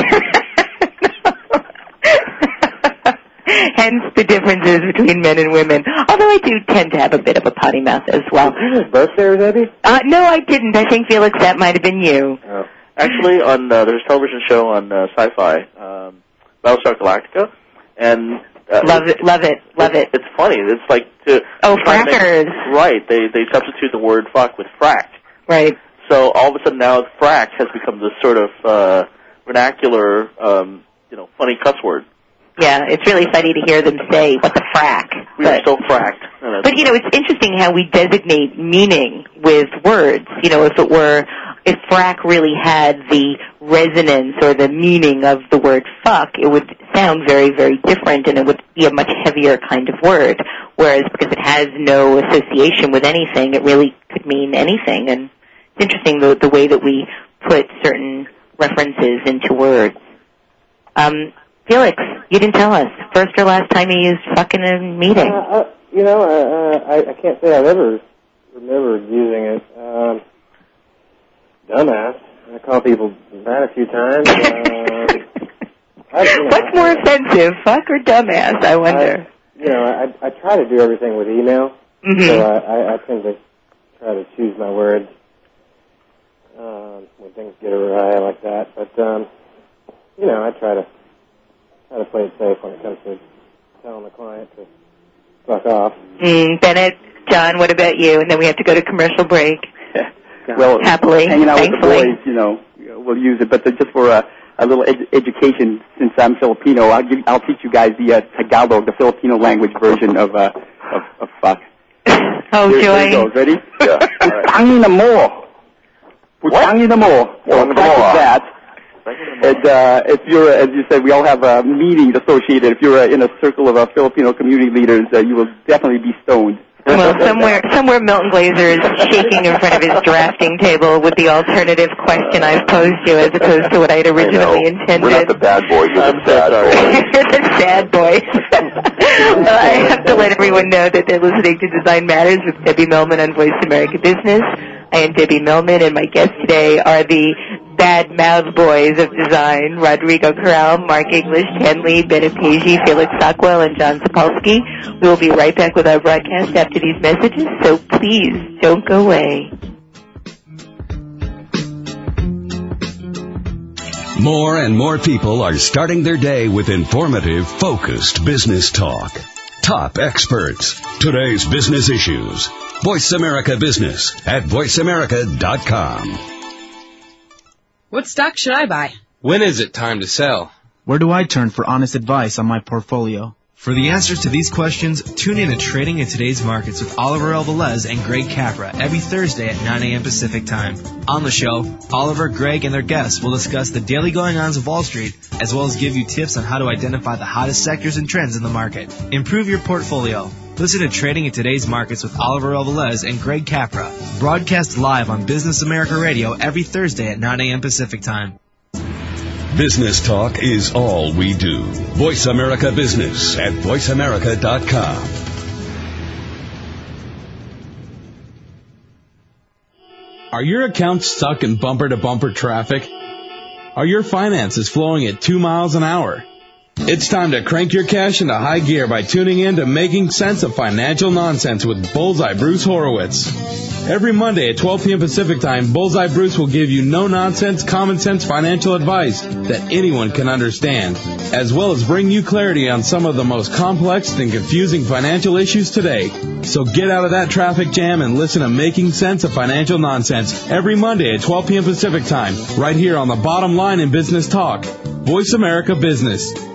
Hence the differences between men and women. Although I do tend to have a bit of a potty mouth as well. Did you just burst there, Debbie? Uh, no, I didn't. I think Felix, that might have been you. Oh. Actually, on uh, there's a television show on uh, Sci-Fi, um, Battlestar Galactica, and uh, Love it, love it, love it. It's funny. It's like to Oh, to make- right? They they substitute the word fuck with frack. Right. So all of a sudden now frack has become this sort of uh, vernacular, um, you know, funny cuss word. Yeah, it's really funny to hear them say, what the frack? We are so fracked. But you know, it's interesting how we designate meaning with words. You know, if it were, if frack really had the resonance or the meaning of the word fuck, it would sound very, very different and it would be a much heavier kind of word. Whereas because it has no association with anything, it really could mean anything. And it's interesting the, the way that we put certain references into words. Um, Felix, you didn't tell us. First or last time you used fuck in a meeting? Uh, uh, you know, uh, uh, I, I can't say I've ever remembered using it. Um, dumbass. I call people that a few times. Uh, <laughs> I, you know, What's more offensive, fuck or dumbass, I wonder? I, you know, I, I try to do everything with email, Mhm. so I, I, I tend to try to choose my words um, when things get awry like that. But um, you know, I try to try to play it safe when it comes to telling the client to fuck off. Mm, Bennett, John, what about you? And then we have to go to commercial break. <laughs> well, Happily, hanging out thankfully. with the boys, you know, we'll use it. But just for a, a little ed- education, since I'm Filipino, I'll give, I'll teach you guys the uh, Tagalog, the Filipino language version of uh, of, of fuck. <laughs> Oh, Here, joy. Here goes. Ready? Yeah. <laughs> Putangin na mo. Putangin na mo. Well, practice that. And uh, if you're, as you said, we all have uh, meetings associated. If you're uh, in a circle of uh, Filipino community leaders, uh, you will definitely be stoned. Well, <laughs> somewhere, somewhere Milton Glaser is shaking in front of his drafting table with the alternative question I've posed you as opposed to what I'd originally intended. We're not the bad boy. <laughs> You're the sad boy. You're <laughs> the sad boy. well, I have to let everyone know that they're listening to Design Matters with Debbie Millman on Voice America Business. I am Debbie Millman, and my guests today are the bad mouth boys of design, Rodrigo Corral, Marc English, Ken Lee, Bennett Felix Sockwell, and John Zapolski. We will be right back with our broadcast after these messages, so please don't go away. More and more people are starting their day with informative, focused business talk. Top experts. Today's business issues. Voice America Business at voiceamerica.com. What stock should I buy? When is it time to sell? Where do I turn for honest advice on my portfolio? For the answers to these questions, tune in to Trading in Today's Markets with Oliver Alvarez and Greg Capra every Thursday at 9 a.m. Pacific Time. On the show, Oliver, Greg, and their guests will discuss the daily going-ons of Wall Street, as well as give you tips on how to identify the hottest sectors and trends in the market. Improve your portfolio. Listen to Trading in Today's Markets with Oliver Alvarez and Greg Capra, broadcast live on Business America Radio every Thursday at 9 a.m. Pacific Time. Business talk is all we do. Voice America Business at voiceamerica.com. Are your accounts stuck in bumper to bumper traffic? Are your finances flowing at two miles an hour? It's time to crank your cash into high gear by tuning in to Making Sense of Financial Nonsense with Bullseye Bruce Horowitz. Every Monday at 12 p.m. Pacific Time, Bullseye Bruce will give you no nonsense, common sense financial advice that anyone can understand, as well as bring you clarity on some of the most complex and confusing financial issues today. So get out of that traffic jam and listen to Making Sense of Financial Nonsense every Monday at 12 p.m. Pacific Time, right here on the bottom line in business talk. Voice America Business.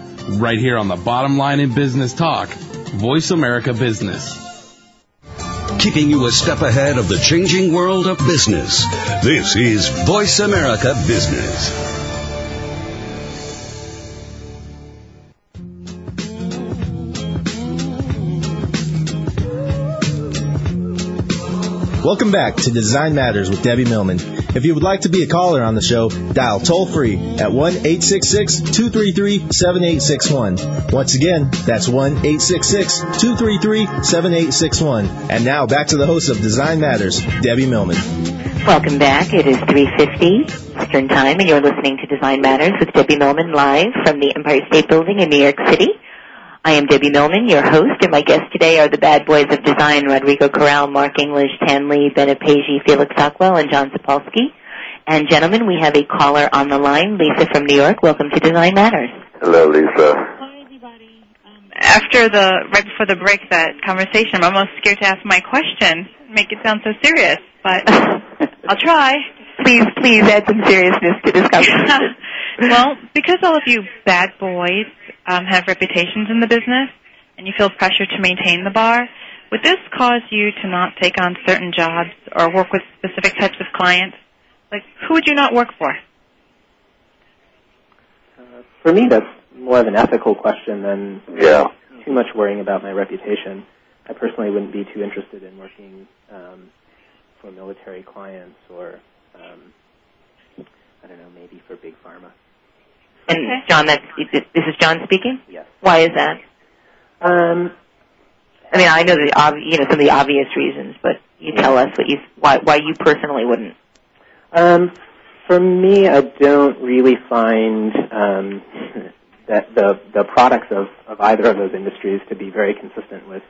right here on the bottom line in business talk, Voice America Business. Keeping you a step ahead of the changing world of business. This is Voice America Business. Welcome back to Design Matters with Debbie Millman. If you would like to be a caller on the show, dial toll free at 1 866 233 7861. Once again, that's 1 866 233 7861. And now back to the host of Design Matters, Debbie Millman. Welcome back. It is 3.50 Eastern Time, and you're listening to Design Matters with Debbie Millman live from the Empire State Building in New York City. I am Debbie Millman, your host, and my guests today are the bad boys of design, Rodrigo Corral, Marc English, Tan Le, Bennett Peji, Felix Sockwell, and John Zapolski. And gentlemen, we have a caller on the line, Lisa from New York. Welcome to Design Matters. Hello, Lisa. Hi, everybody. Um, after the right before the break, that conversation, I'm almost scared to ask my question. Make it sound so serious, but <laughs> I'll try. Please, please add some seriousness to this conversation. <laughs> well, because all of you bad boys um, have reputations in the business, and you feel pressure to maintain the bar, would this cause you to not take on certain jobs or work with specific types of clients? Like, who would you not work for? For me, that's more of an ethical question than Yeah. too much worrying about my reputation. I personally wouldn't be too interested in working um, for military clients or, um, I don't know, maybe for big pharma. And John, that's, this is John speaking? Yes. Why is that? Um, I mean, I know the ob- you know some of the obvious reasons, but you tell us what you why why you personally wouldn't. Um, for me, I don't really find um, <laughs> that the the products of, of either of those industries to be very consistent with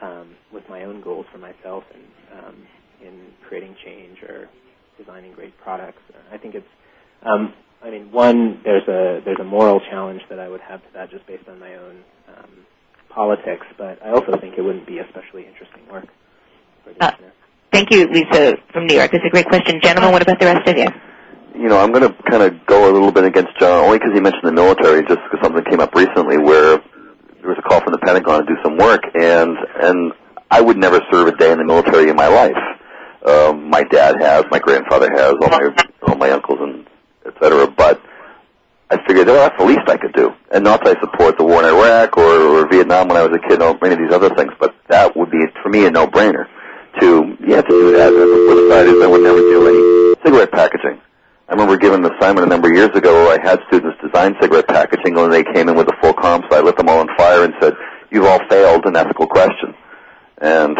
um, with my own goals for myself and um, in creating change or designing great products. I think it's um, I mean, one there's a there's a moral challenge that I would have to that just based on my own um, politics, but I also think it wouldn't be especially interesting work. For the Uh, thank you, Lisa from New York. That's a great question, gentlemen. What about the rest of you? You know, I'm going to kind of go a little bit against John, only because he mentioned the military, just because something came up recently where there was a call from the Pentagon to do some work, and and I would never serve a day in the military in my life. Um, my dad has, my grandfather has, all my all my uncles and et cetera. But I figured, well, that's the least I could do. And not that I support the war in Iraq or, or Vietnam when I was a kid, or any of these other things, but that would be for me a no-brainer. To yeah, to do that. And the flip I would never do any cigarette packaging. I remember giving an assignment a number of years ago where I had students design cigarette packaging and they came in with a full comp, so I lit them all on fire and said, you've all failed an ethical question. And,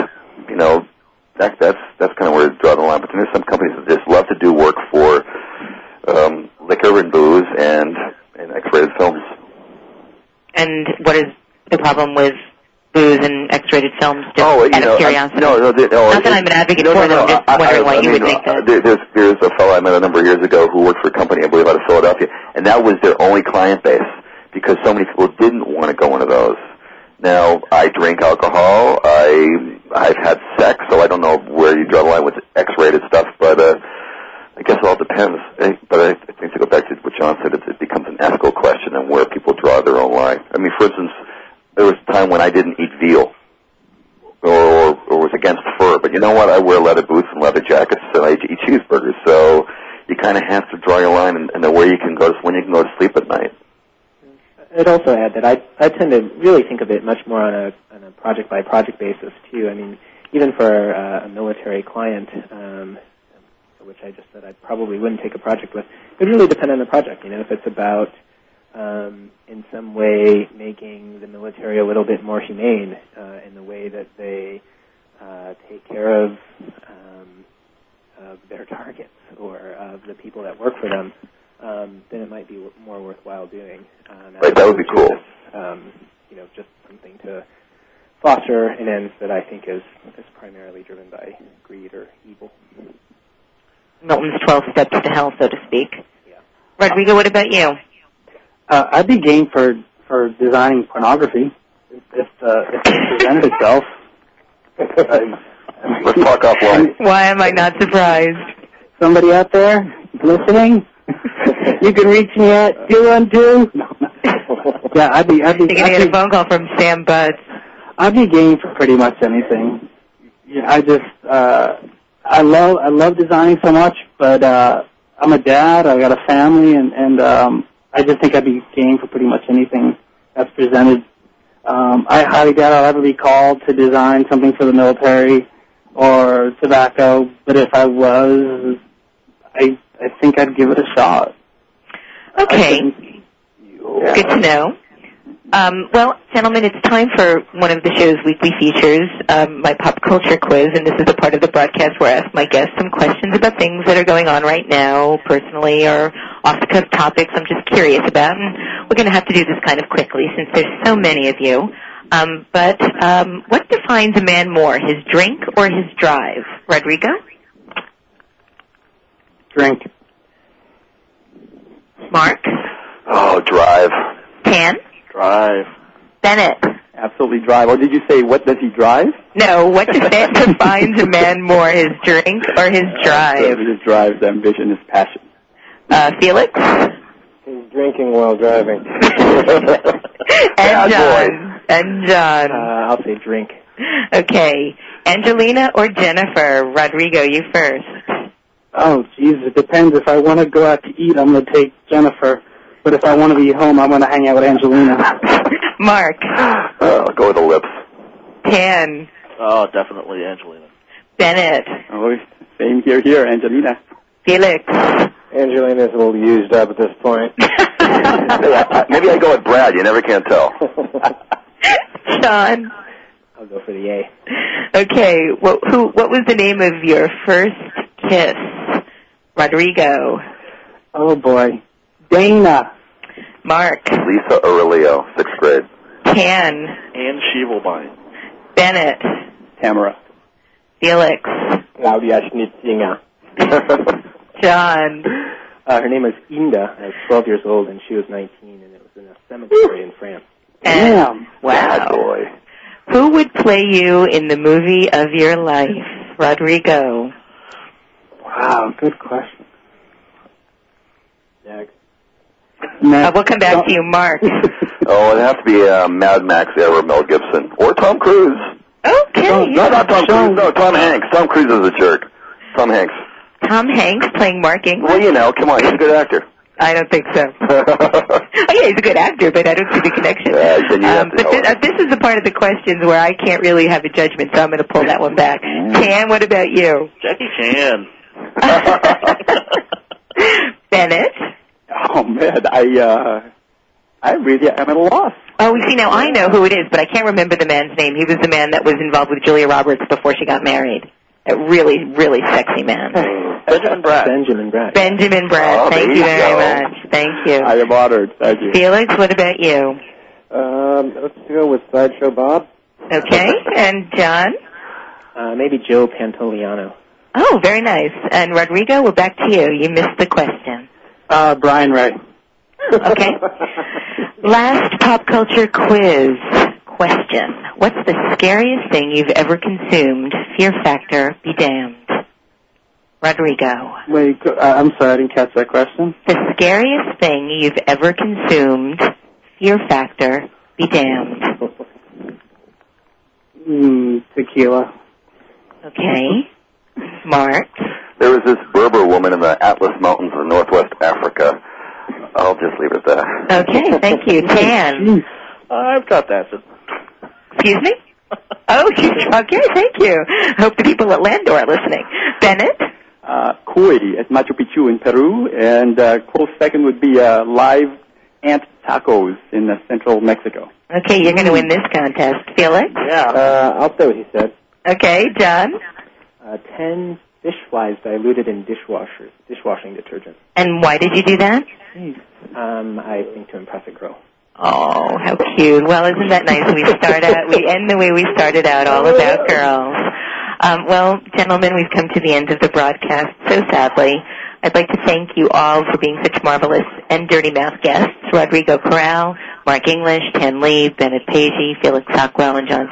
you know, that, that's, that's kind of where I draw the line. But there's some companies that just love to do work for, um, liquor and booze and, and X-rated films. And what is the problem with booze and X-rated films? Just Oh, you out know, of I- no, no, the- no, Not that I'm an advocate no, for no, them. no, I'm just I- wondering I- why I you would mean, think that. uh, there- There's, there's a fellow I met a number of years ago who worked for a company, I believe, out of Philadelphia, and that was their only client base because so many people didn't want to go into those. Now, I drink alcohol. I I've had sex, so I don't know where you draw the line with X-rated stuff, but uh, I guess it all depends. Eh, But I, think to go back to what John said, it, becomes an ethical question and where people draw their own line. I mean, for instance, there was a time when I didn't eat veal or, or, or was against fur. But you know what? I wear leather boots and leather jackets, and I eat cheeseburgers. So you kind of have to draw your line and, know where you can go to when you can go to sleep at night. I'd also add that I I tend to really think of it much more on a on a project by project basis too. I mean, even for uh, a military client, um, which I just said I probably wouldn't take a project with, it would really depend on the project. You know, if it's about um, in some way making the military a little bit more humane uh, in the way that they uh, take care of um, of their <laughs> targets or of the people that work for them, um, then it might be w- more worthwhile doing. Um, Right, that would be cool. just, um, you know, just something to foster an end that I think is is primarily driven by greed or evil. Milton's 12 steps to hell, so to speak. Rodrigo, what about you? Uh, I'd be game for for designing pornography if if, uh, if it presented itself. <laughs> Let's talk offline. Why am I not surprised? Somebody out there listening, <laughs> you can reach me at two one two. <laughs> Yeah, I'd be I'd be. You're going to I'd get be a phone call from Sam Butts. I'd be game for pretty much anything. Yeah, I just uh I love I love designing so much, but uh I'm a dad, I got a family and and um I just think I'd be game for pretty much anything that's presented. Um I highly doubt I'll ever be called to design something for the military, or tobacco, but if I was, I I think I'd give it a shot. Okay. Good to know. Um, well, gentlemen, it's time for one of the show's weekly features, um, my pop culture quiz, and this is the part of the broadcast where I ask my guests some questions about things that are going on right now, personally or off-the-cuff topics I'm just curious about. And we're going to have to do this kind of quickly since there's so many of you. Um, but um, what defines a man more, his drink or his drive? Rodrigo? Drink. Marc? Oh, drive. Tan? Drive. Bennett? Absolutely drive. Or did you say what does he drive? No, what does defi- defines a man more, his drink or his drive? His drive, his ambition, his passion. Uh, Felix? He's drinking while driving. <laughs> and John. And John. Uh, I'll say drink. Okay. Angelina or Jennifer? Rodrigo, you first. Oh, geez, it depends. If I want to go out to eat, I'm going to take Jennifer. But if I want to be home, I'm going to hang out with Angelina. <laughs> Marc. Uh, I'll go with the lips. Tan. Oh, definitely Angelina. Bennett. Oh, same here, here, Angelina. Felix. Angelina's a little used up at this point. <laughs> Maybe I go with Brad. You never can tell. <laughs> Sean. I'll go for the A. Okay. What, who? What was the name of your first kiss? Rodrigo. Oh, boy. Dana. Marc. Lisa Aurelio, sixth grade. Tan. Anne Shievelbein. Bennett. Tamara. Felix. Claudia Schnitzinger. <laughs> John. Uh, her name was Inda. I was 12 years old, and she was 19, and it was in a cemetery in France. And, Bad wow. boy. Who would play you in the movie of your life? Rodrigo. Wow, good question. Next. Uh, we'll come back to you, Marc. <laughs> Oh, it'd have to be uh, Mad Max era Mel Gibson. Or Tom Cruise. Okay. No, no, not Tom Cruise. No, Tom Hanks. Tom Cruise is a jerk. Tom Hanks. Tom Hanks playing Marc English? Well, you know, come on, he's a good actor. I don't think so. <laughs> oh yeah, he's a good actor, but I don't see the connection. Yeah, then you have Um, to but tell this, uh, this is the part of the questions where I can't really have a judgment, so I'm going to pull that one back. Tan, what about you? Jackie Chan. <laughs> Bennett? Oh man, I uh, I really am at a loss. Oh, you see, now I know who it is, but I can't remember the man's name. He was the man that was involved with Julia Roberts before she got married. A really, really sexy man. <sighs> Benjamin Brad. Benjamin Brad. Benjamin Bratt. Oh, Thank you you very go. much. Thank you. I am honored. Thank you. Felix, what about you? Um, let's go with Sideshow Bob. Okay. <laughs> And John? Uh, maybe Joe Pantoliano. Oh, very nice. And Rodrigo, we're back to you. You missed the question. Uh, Brian Ray. Okay. Last pop culture quiz question. What's the scariest thing you've ever consumed? Fear factor, be damned. Rodrigo. Wait, go- uh, I'm sorry, I didn't catch that question. The scariest thing you've ever consumed? Fear factor, be damned. Mm, tequila. Okay. Marc. There was this Berber woman in the Atlas Mountains of Northwest Africa. I'll just leave it at that. Okay, thank you. <laughs> Tan. I've got that. Excuse me? Oh, okay, thank you. I Hope the people at Landor are listening. Bennett? Uh, Koi at Machu Picchu in Peru, and uh, close second would be uh, live ant tacos in uh, central Mexico. Okay, you're going to win this contest. Felix? Yeah. Uh, I'll say what he said. Okay, John? Uh, 10 fish diluted in dishwashers, dishwashing detergent. And why did you do that? Um, I think to impress a girl. Oh, how cute. Well, isn't that nice? We start out, we end the way we started out, all about girls. Um, well, gentlemen, we've come to the end of the broadcast, so sadly. I'd like to thank you all for being such marvelous and dirty mouth guests. Rodrigo Corral, Marc English, Ken Lee, Bennett Peji, Felix Sockwell, and John.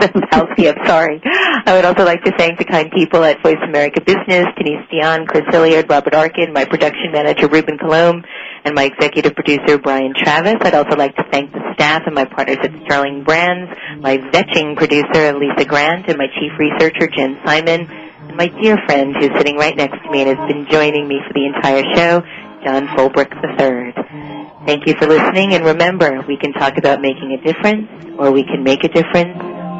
Zapowski, <laughs> I'm sorry. I would also like to thank the kind people at Voice America Business, Denise Dion, Chris Hilliard, Robert Arkin, my production manager Ruben Colomb, and my executive producer Brian Travis. I'd also like to thank the staff and my partners at Sterling Brands, my vetching producer Lisa Grant, and my chief researcher Jen Simon, my dear friend who's sitting right next to me and has been joining me for the entire show, John Fulbrook III. Thank you for listening, and remember, we can talk about making a difference, or we can make a difference,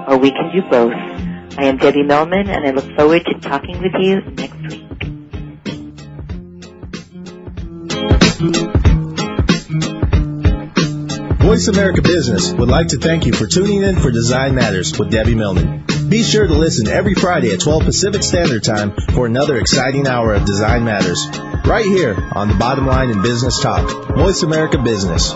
or we can do both. I am Debbie Millman, and I look forward to talking with you next week. Voice America Business would like to thank you for tuning in for Design Matters with Debbie Millman. Be sure to listen every Friday at 12 Pacific Standard Time for another exciting hour of Design Matters. Right here on the bottom line in business talk. Voice America Business.